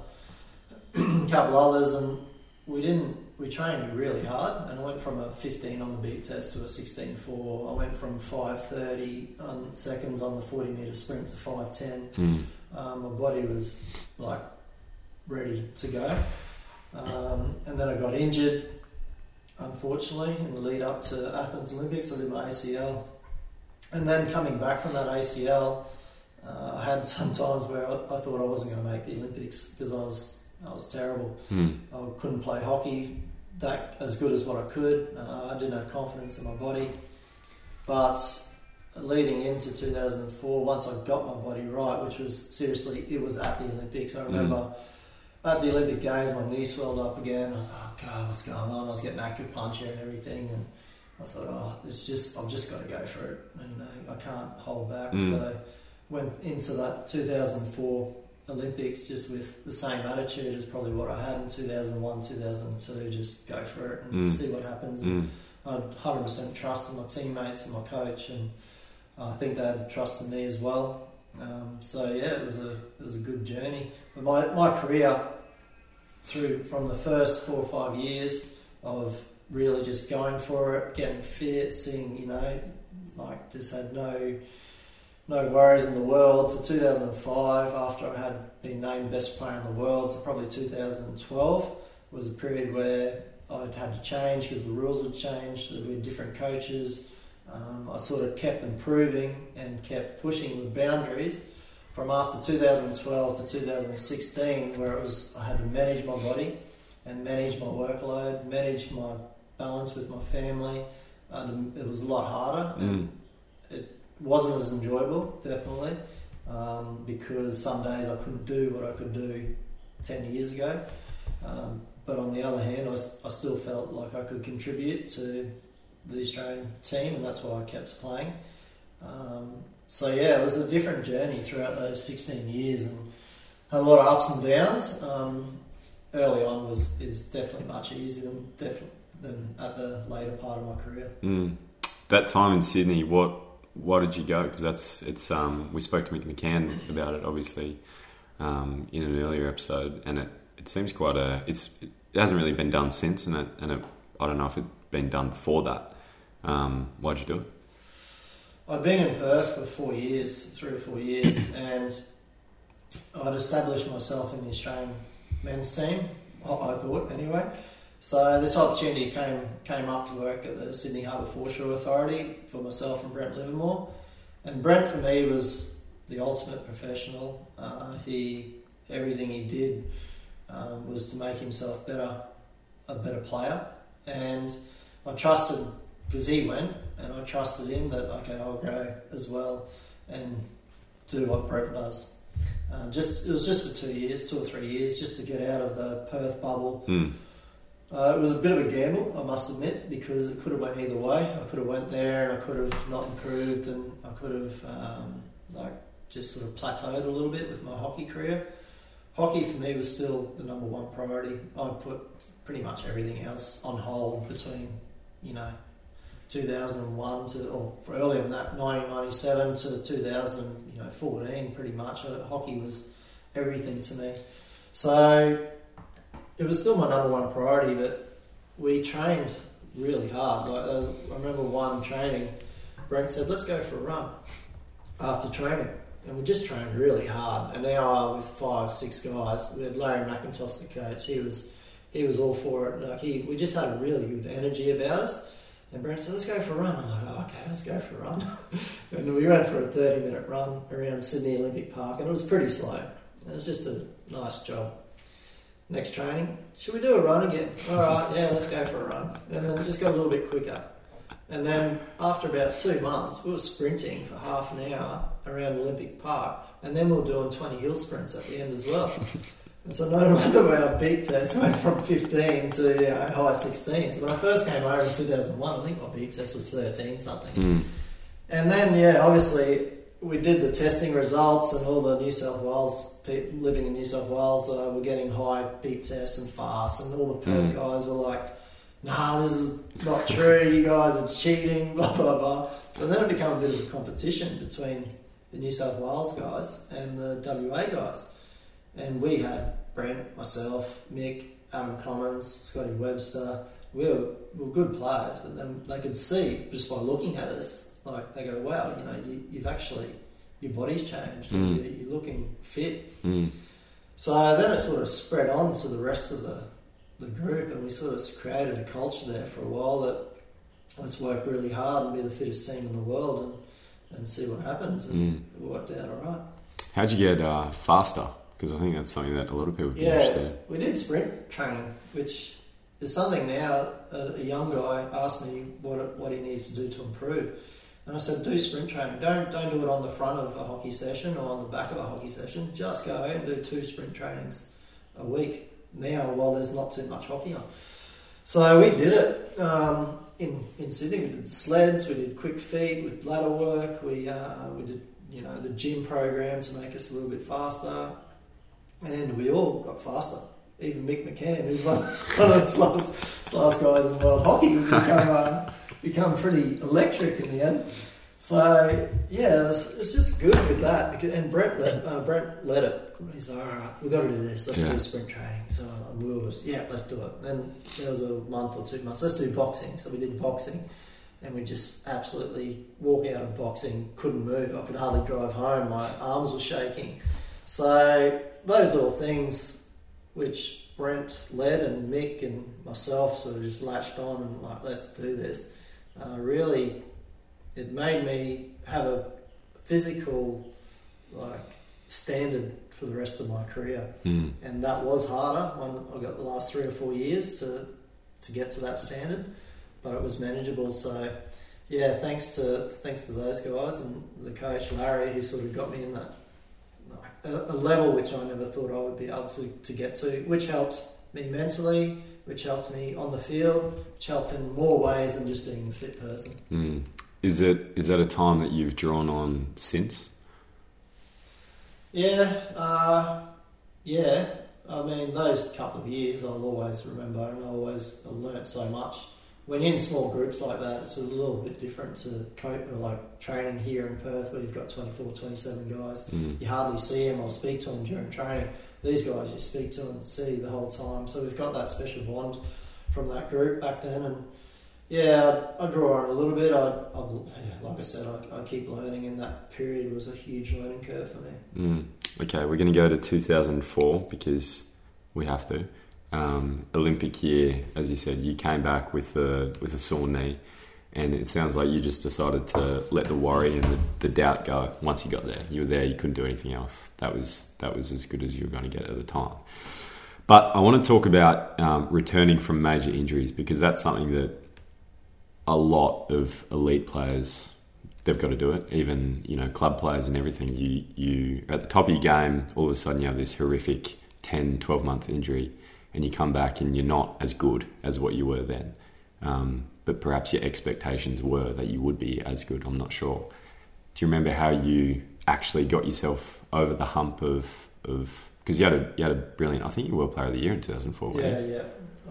a couple others, and we didn't. We trained really hard, and I went from a 15 on the beep test to a 16.4. I went from 5.30 on seconds on the 40 meter sprint to 5.10. Mm. Um, my body was like ready to go, um, and then I got injured. Unfortunately, in the lead up to Athens Olympics, I did my ACL, and then coming back from that ACL, uh, I had some times where I, I thought I wasn't going to make the Olympics because I was I was terrible. Mm. I couldn't play hockey that as good as what I could. Uh, I didn't have confidence in my body. But leading into 2004, once I got my body right, which was seriously, it was at the Olympics. I remember at the Olympic Games, my knee swelled up again. I was like, oh God, what's going on? I was getting acupuncture and everything. And I thought, oh, it's just, I've just got to go for it. And, you know, I can't hold back. Mm. So went into that 2004 Olympics just with the same attitude as probably what I had in 2001, 2002. Just go for it and Mm. see what happens. And Mm. I had 100% trust in my teammates and my coach, and I think they had trust in me as well. Um, so yeah, it was a it was a good journey. But my my career through from the first four or five years of really just going for it, getting fit, seeing you know, like just had no no worries in the world to 2005 after I had been named best player in the world to probably 2012 was a period where I'd had to change because the rules had changed. So there were different coaches. Um, I sort of kept improving and kept pushing the boundaries from after 2012 to 2016, where it was I had to manage my body and manage my workload, manage my balance with my family. And it was a lot harder. Mm. Wasn't as enjoyable, definitely, um, because some days I couldn't do what I could do 10 years ago. Um, but on the other hand, I still felt like I could contribute to the Australian team, and that's why I kept playing. Um, so, yeah, it was a different journey throughout those 16 years and had a lot of ups and downs. Um, early on was is definitely much easier than, than at the later part of my career. Mm. That time in Sydney, what why did you go? Because that's it's. Um, we spoke to Mick McCann about it, obviously, um, in an earlier episode, and it, it seems quite a. It's it hasn't really been done since, and it, and it, I don't know if it'd been done before that. Um, why'd you do it? I'd been in Perth for four years, three or four years, and I'd established myself in the Australian men's team. I I thought anyway. So this opportunity came came up to work at the Sydney Harbour Foreshore Authority for myself and Brent Livermore, and Brent for me was the ultimate professional. Uh, he everything he did um, was to make himself better, a better player, and I trusted because he went, and I trusted him that okay, I'll go as well and do what Brent does. Uh, just it was just for two years, two or three years, just to get out of the Perth bubble. Mm. Uh, it was a bit of a gamble, I must admit, because it could have went either way. I could have went there and I could have not improved, and I could have um, like just sort of plateaued a little bit with my hockey career. Hockey for me was still the number one priority. I put pretty much everything else on hold between, you know, 2001 to or earlier than that, 1997 to 2014. Pretty much, uh, hockey was everything to me. So it was still my number one priority, but we trained really hard. Like I remember one training, Brent said, "Let's go for a run." After training, and we just trained really hard. And now uh, with five, six guys, we had Larry McIntosh, the coach. He was he was all for it. Like he, we just had a really good energy about us. And Brent said, "Let's go for a run." I'm like, oh, "Okay, let's go for a run." and we went for a 30 minute run around Sydney Olympic Park, and it was pretty slow. It was just a nice job. Next training, should we do a run again? All right, yeah, let's go for a run. And then just got a little bit quicker. And then after about two months, we were sprinting for half an hour around Olympic Park, and then we were doing 20 hill sprints at the end as well. and so no wonder our beep test went from 15 to you know, high 16s. When I first came over in 2001, I think my beep test was 13 something. Mm. And then, yeah, obviously, we did the testing results, and all the New South Wales people living in New South Wales uh, were getting high beep tests and fast, and all the Perth Mm. guys were like, "Nah, this is not true. You guys are cheating." Blah blah blah. And then it became a bit of a competition between the New South Wales guys and the WA guys, and we had Brent, myself, Mick, Adam Commens, Scotty Webster. We were, we were good players, but then they could see just by looking at us, like they go, "Wow, you know, you, you've actually." Your body's changed. Mm. You're, you're looking fit. Mm. So then it sort of spread on to the rest of the, the group, and we sort of created a culture there for a while that let's work really hard and be the fittest team in the world and, and see what happens. And Mm. it worked out all right. How'd you get uh, faster? Because I think that's something that a lot of people be Yeah, we did sprint training, which is something now. A, a young guy asked me what what he needs to do to improve, and I said, do sprint training. Don't don't do it on the front of a hockey session or on the back of a hockey session. Just go and do two sprint trainings a week. Now, while there's not too much hockey on, so we did it um, in in Sydney. We did sleds, we did quick feet with ladder work. We uh, we did you know the gym program to make us a little bit faster, and we all got faster. Even Mick McCann, who's one, one of the slowest, slowest guys in world hockey, become uh, become pretty electric in the end. So yeah, it was, it's just good with that. Because, and Brent let, uh, Brent led it. He's like, all right, we've got to do this. Let's Yeah. do sprint training. So we were just, yeah, let's do it. Then there was a month or two months. Let's do boxing. So we did boxing, and we just absolutely walk out of boxing, couldn't move. I could hardly drive home. My arms were shaking. So those little things, which Brent led and Mick and myself sort of just latched on and like, let's do this. Uh, really, it made me have a physical like standard for the rest of my career, Mm. and that was harder when I got the last three or four years to to get to that standard, but it was manageable. So, yeah, thanks to thanks to those guys and the coach Larry who sort of got me in that like, a, a level which I never thought I would be able to, to get to, which helped me mentally, which helped me on the field, which helped in more ways than just being a fit person. Mm. Is it is that a time that you've drawn on since? Yeah, uh, yeah. I mean, those couple of years I'll always remember, and I always learnt so much. When you're in small groups like that, it's a little bit different to co- or like training here in Perth, where you've got 24, 27 guys. Mm. You hardly see them or speak to them during training. These guys you speak to and see the whole time. So we've got that special bond from that group back then, and yeah, I, draw on a little bit. I, I yeah, like I said, I, I keep learning, and that period was a huge learning curve for me. Mm. Okay, we're going to go to 2004 because we have to. Um, Olympic year, as you said, you came back with a with a sore knee, and it sounds like you just decided to let the worry and the, the doubt go. Once you got there, you were there. You couldn't do anything else. That was that was as good as you were going to get at the time. But I want to talk about um, returning from major injuries because that's something that a lot of elite players they've got to do it. Even you know club players and everything. You you at the top of your game, all of a sudden you have this horrific 10, 12 month injury, and you come back and you're not as good as what you were then. Um, but perhaps your expectations were that you would be as good. I'm not sure. Do you remember how you actually got yourself over the hump of of because you had a you had a brilliant. I think you were Player of the Year in 2004. weren't you? Yeah, yeah,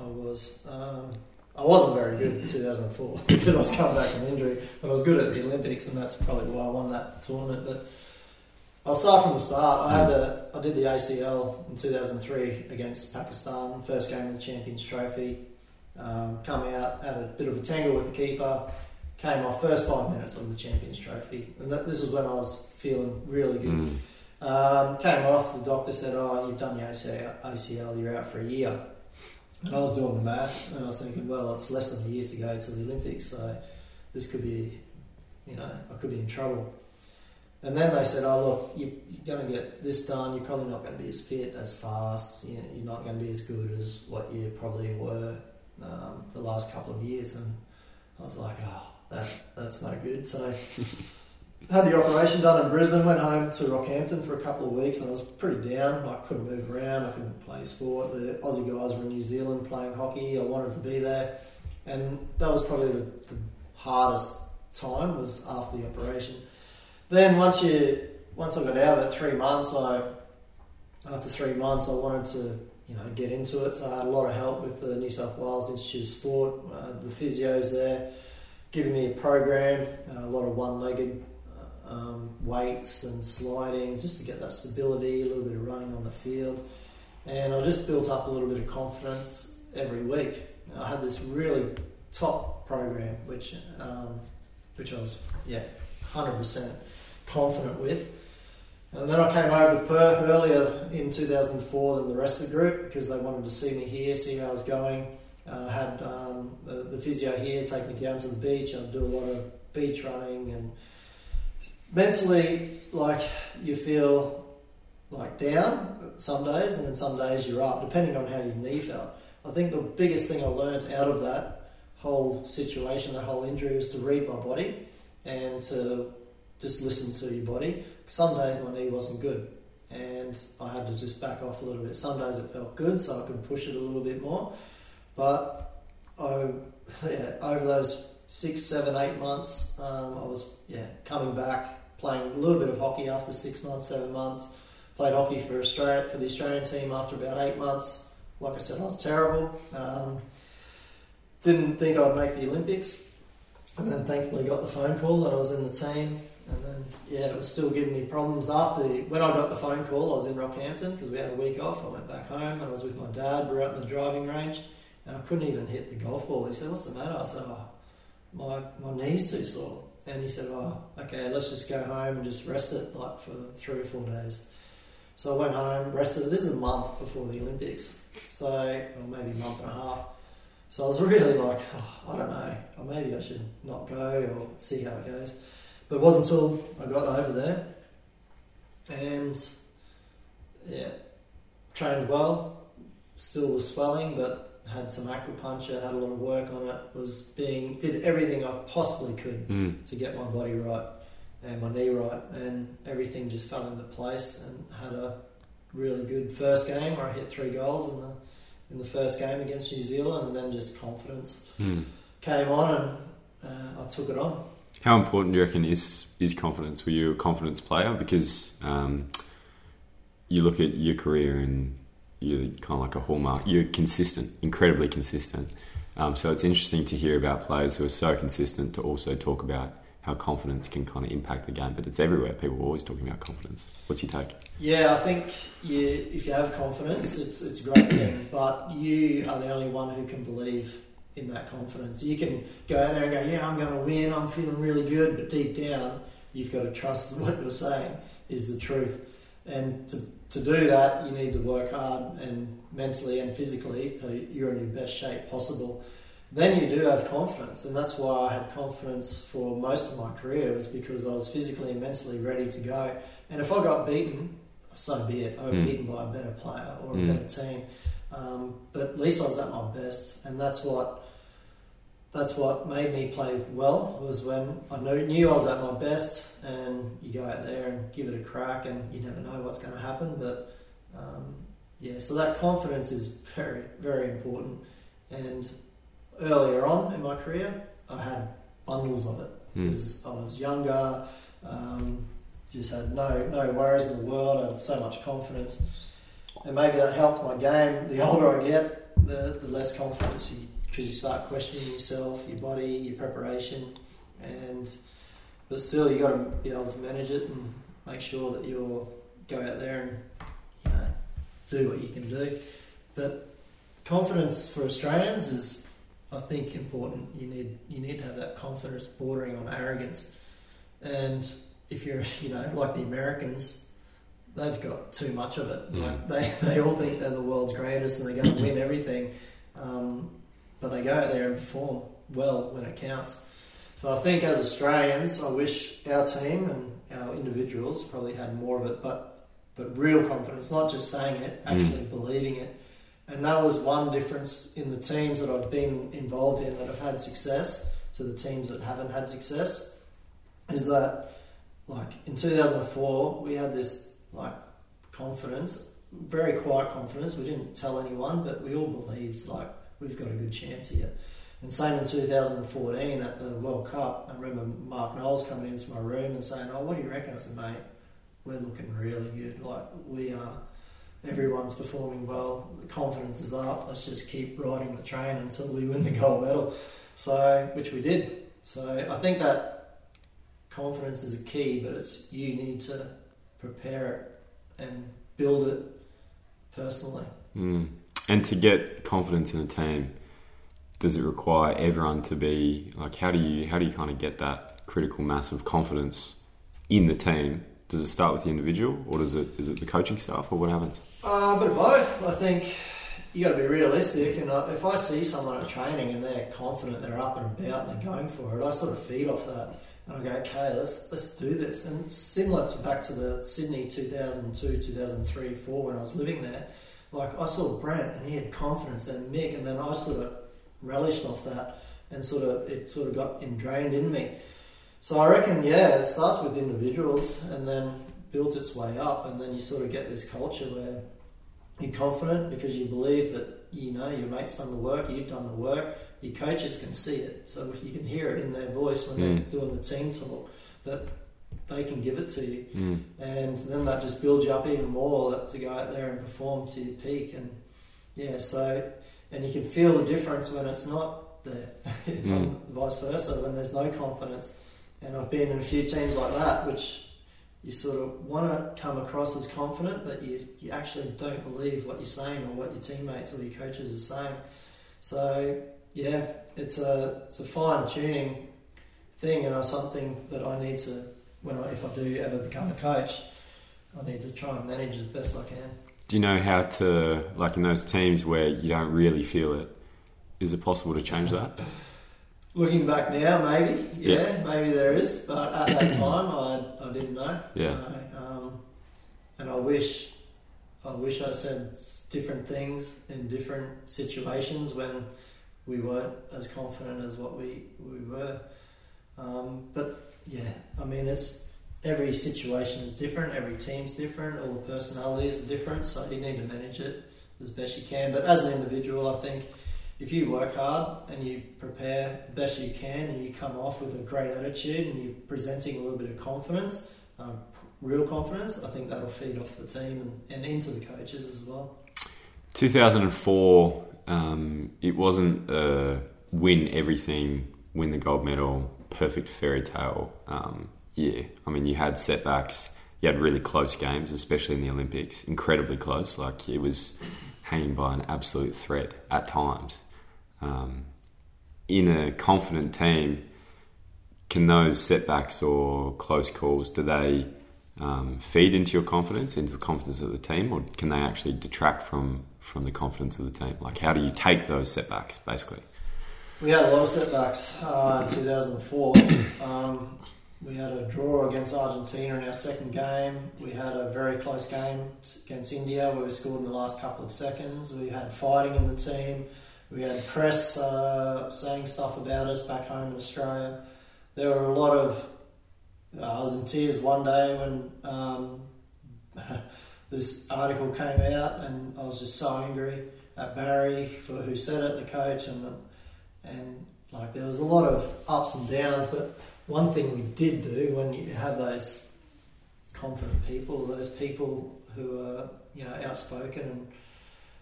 I was. Um, I wasn't very good in 2004 because I was coming back from injury, but I was good at the Olympics, and that's probably why I won that tournament. But I'll start from the start. I had the, I did the ACL in 2003 against Pakistan, first game of the Champions Trophy. Um, come out, had a bit of a tangle with the keeper, came off first five minutes of the Champions Trophy, and that, this was when I was feeling really good. Mm. Um, came off, the doctor said, Oh, you've done your ACL, ACL, you're out for a year. And I was doing the maths, and I was thinking, Well, it's less than a year to go to the Olympics, so this could be, you know, I could be in trouble. And then they said, Oh, look, you, you're going to get this done, you're probably not going to be as fit, as fast, you know, you're not going to be as good as what you probably were um, the last couple of years. And I was like, Oh, that, that's no good. So had the operation done in Brisbane, went home to Rockhampton for a couple of weeks, and I was pretty down. I couldn't move around, I couldn't play sport. The Aussie guys were in New Zealand playing hockey. I wanted to be there, and that was probably the, the hardest time was after the operation. Then once you once I got out of it, three months, I after three months I wanted to you know get into it. So I had a lot of help with the New South Wales Institute of Sport, uh, the physios there, giving me a program, uh, a lot of one-legged um, weights and sliding just to get that stability, a little bit of running on the field. And I just built up a little bit of confidence every week. I had this really top program, which um, which I was yeah, hundred percent confident with. And then I came over to Perth earlier in 2004 than the rest of the group because they wanted to see me here, see how I was going. Uh, I had um, the, the physio here take me down to the beach. I'd do a lot of beach running and mentally, like you feel like down some days, and then some days you're up, depending on how your knee felt. I think the biggest thing I learned out of that whole situation, that whole injury, was to read my body and to just listen to your body. Some days my knee wasn't good, and I had to just back off a little bit. Some days it felt good, so I could push it a little bit more. But I, yeah, over those six, seven, eight months, um, I was yeah coming back, playing a little bit of hockey after six months, seven months. Played hockey for Australia for the Australian team after about eight months. Like I said, I was terrible. Um, didn't think I'd make the Olympics, and then thankfully got the phone call that I was in the team. And then yeah, it was still giving me problems after when I got the phone call. I was in Rockhampton because we had a week off. I went back home. And I was with my dad. We were out in the driving range, and I couldn't even hit the golf ball. He said, "What's the matter?" I said, "Oh, my my knee's too sore." And he said, "Oh, okay, let's just go home and just rest it like for three or four days." So I went home, rested. This is a month before the Olympics, so or maybe a month and a half. So I was really like, oh, I don't know, or maybe I should not go or see how it goes. But it wasn't until I got over there and yeah, trained well. Still was swelling, but had some acupuncture, had a lot of work on it. Was being did everything I possibly could Mm. to get my body right and my knee right, and everything just fell into place. And had a really good first game where I hit three goals in the in the first game against New Zealand, and then just confidence Mm. came on, and uh, I took it on. How important do you reckon is is confidence? Were you a confidence player? Because um, you look at your career and you're kind of like a hallmark. You're consistent, incredibly consistent. Um, so it's interesting to hear about players who are so consistent to also talk about how confidence can kind of impact the game. But it's everywhere. People are always talking about confidence. What's your take? Yeah, I think you, if you have confidence, it's it's a great thing. But you are the only one who can believe in that confidence. You can go out there and go, "Yeah, I'm going to win. I'm feeling really good," but deep down, you've got to trust that what you're saying is the truth. And to to do that, you need to work hard and mentally and physically so you're in your best shape possible. Then you do have confidence, and that's why I had confidence for most of my career was because I was physically and mentally ready to go. And if I got beaten, so be it. I got Mm. beaten by a better player or a Mm. better team. Um, but at least I was at my best, and that's what that's what made me play well. Was when I knew, knew I was at my best, and you go out there and give it a crack, and you never know what's going to happen. But um, yeah, so that confidence is very very important. And earlier on in my career, I had bundles of it Mm. because I was younger, um, just had no no worries in the world. I had so much confidence, and maybe that helped my game. The older I get, the, the less confidence you because you start questioning yourself, your body, your preparation, and but still you got to be able to manage it and make sure that you'll go out there and you know do what you can do. But confidence for Australians is I think important. You need you need to have that confidence bordering on arrogance, and if you're you know like the Americans, they've got too much of it. Mm. Like they they all think they're the world's greatest and they're going to win everything, um, but they go out there and perform well when it counts. So I think as Australians, I wish our team and our individuals probably had more of it, but but real confidence, not just saying it, mm. actually believing it. And that was one difference in the teams that I've been involved in that have had success to the teams that haven't had success. Is that like in 2004 we had this like confidence, very quiet confidence. We didn't tell anyone, but we all believed like we've got a good chance here. And same in 2014 at the World Cup, I remember Mark Knowles coming into my room and saying, "Oh, what do you reckon?" I said, "Mate, we're looking really good. Like we are, everyone's performing well. The confidence is up. Let's just keep riding the train until we win the gold medal." So, which we did. So I think that confidence is a key, but it's you need to prepare it and build it personally. Mm. And to get confidence in a team, does it require everyone to be like? How do you how do you kind of get that critical mass of confidence in the team? Does it start with the individual, or does it is it the coaching staff, or what happens? Uh, a bit of both. I think you got to be realistic. And I- if I see someone at training and they're confident, they're up and about, and they're going for it, I sort of feed off that. And I go, okay, let's let's do this. And similar to back to the Sydney 2002, 2003, 4 when I was living there, like I saw Brent and he had confidence, then Mick, and then I sort of relished off that, and sort of it sort of got ingrained in me. So I reckon, yeah, it starts with individuals and then builds its way up, and then you sort of get this culture where you're confident because you believe that you know your mate's done the work, you've done the work. Your coaches can see it, so you can hear it in their voice when Mm. they're doing the team talk that they can give it to you, Mm. and then that just builds you up even more to go out there and perform to your peak. And yeah, so and you can feel the difference when it's not there, Mm. vice versa when there's no confidence. And I've been in a few teams like that, which you sort of want to come across as confident, but you, you actually don't believe what you're saying or what your teammates or your coaches are saying. So yeah, it's a it's a fine tuning thing, and it's something that I need to when I, if I do ever become a coach, I need to try and manage as best I can. Do you know how to like in those teams where you don't really feel it? Is it possible to change that? Looking back now, maybe yeah, Yeah. maybe there is, but at that time I, I didn't know. Yeah. No, um, and I wish I wish I said different things in different situations when we weren't as confident as what we we were. Um, but yeah, I mean it's every situation is different, every team's different, all the personalities are different, so you need to manage it as best you can. But as an individual, I think if you work hard and you prepare the best you can and you come off with a great attitude and you're presenting a little bit of confidence, um, real confidence, I think that'll feed off the team and, and into the coaches as well. 2004, um, it wasn't a win everything, win the gold medal, perfect fairy tale um, year. I mean, you had setbacks, you had really close games, especially in the Olympics, incredibly close. Like it was hanging by an absolute thread at times. Um, in a confident team, can those setbacks or close calls do they um, feed into your confidence, into the confidence of the team, or can they actually detract from from the confidence of the team? Like, how do you take those setbacks, basically? We had a lot of setbacks uh, in 2004. Um, we had a draw against Argentina in our second game. We had a very close game against India where we scored in the last couple of seconds. We had fighting in the team. We had press uh, saying stuff about us back home in Australia. There were a lot of. uh, I was in tears one day when um, this article came out, and I was just so angry at Barry for who said it, the coach, and and like there was a lot of ups and downs. But one thing we did do when you have those confident people, those people who are you know outspoken, and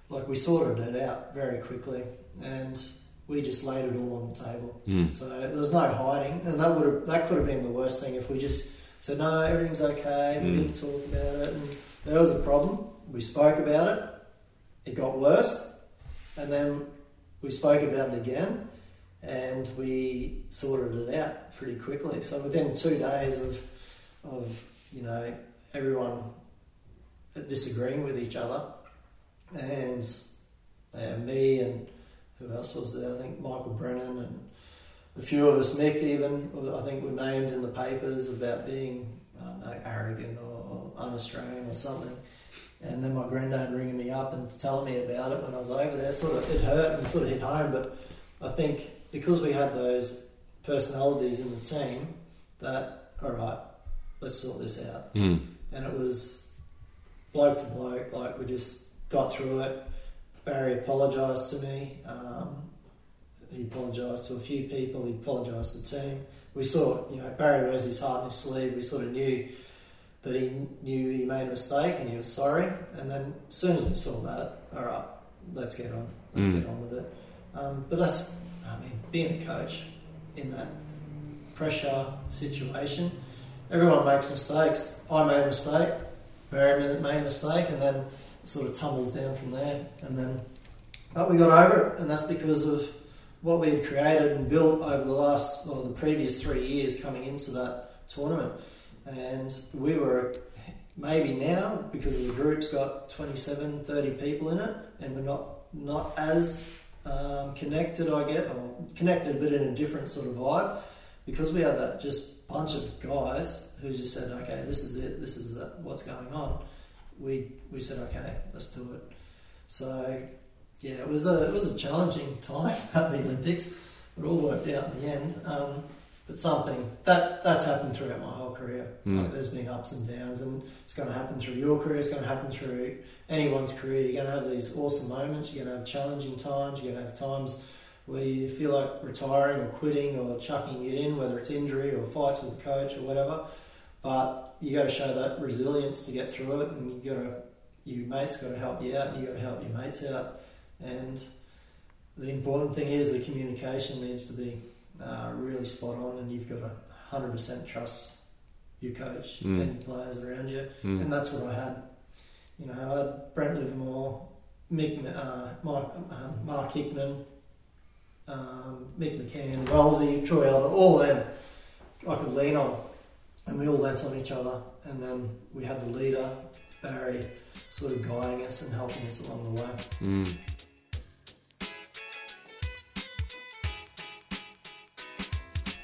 like we sorted it out very quickly, and we just laid it all on the table. Mm. So there was no hiding, and that would have that could have been the worst thing if we just said no, everything's okay. We Mm. didn't talk about it, and there was a problem. We spoke about it. It got worse, and then we spoke about it again, and we sorted it out pretty quickly. So within two days of of you know everyone disagreeing with each other, and uh, me and who else was there? I think Michael Brennan and a few of us, Mick even, I think were named in the papers about being I don't know, arrogant or, un-Australian or something. And then my granddad ringing me up and telling me about it when I was over there, sort of it hurt and sort of hit home. But I think because we had those personalities in the team, that all right, let's sort this out. Mm. And it was bloke to bloke, like we just got through it. Barry apologised to me. Um, he apologised to a few people. He apologised to the team. We saw, you know, Barry wears his heart on his sleeve. We sort of knew that he knew he made a mistake and he was sorry. And then as soon as we saw that, all right, let's get on. Let's Mm. get on with it. Um, but that's, I mean, being a coach in that pressure situation, everyone makes mistakes. I made a mistake. Barry made a mistake, and then it sort of tumbles down from there. And then, but we got over it, and that's because of what we had created and built over the last, or the previous three years coming into that tournament. And we were maybe now because the group's got 27, 30 people in it, and we're not not as um, connected, I get, or connected, but in a different sort of vibe. Because we had that just bunch of guys who just said, "Okay, this is it. This is the, what's going on." We we said, "Okay, let's do it." So yeah, it was a it was a challenging time at the Olympics. It all worked out in the end. Um, but something that that's happened throughout my whole career. Mm. Like there's been ups and downs, and it's going to happen through your career. It's going to happen through anyone's career. You're going to have these awesome moments. You're going to have challenging times. You're going to have times where you feel like retiring or quitting or chucking it in, whether it's injury or fights with the coach or whatever. But you got to show that resilience to get through it, and you got to your mates got to help you out, and you got to help your mates out. And the important thing is the communication needs to be uh, really spot on, and you've got to hundred percent trust your coach Mm. and your players around you, Mm. and that's what I had. You know, had Brent Livermore, Mick, uh, um, Mark Hickman, um, Mick McCann, Rolsey, Troy Elder, all them I could lean on, and we all leant on each other. And then we had the leader, Barry, sort of guiding us and helping us along the way. Mm.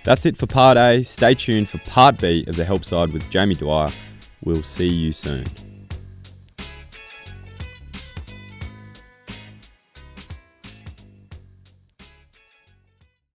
That's it for part A. Stay tuned for part B of the help side with Jamie Dwyer. We'll see you soon.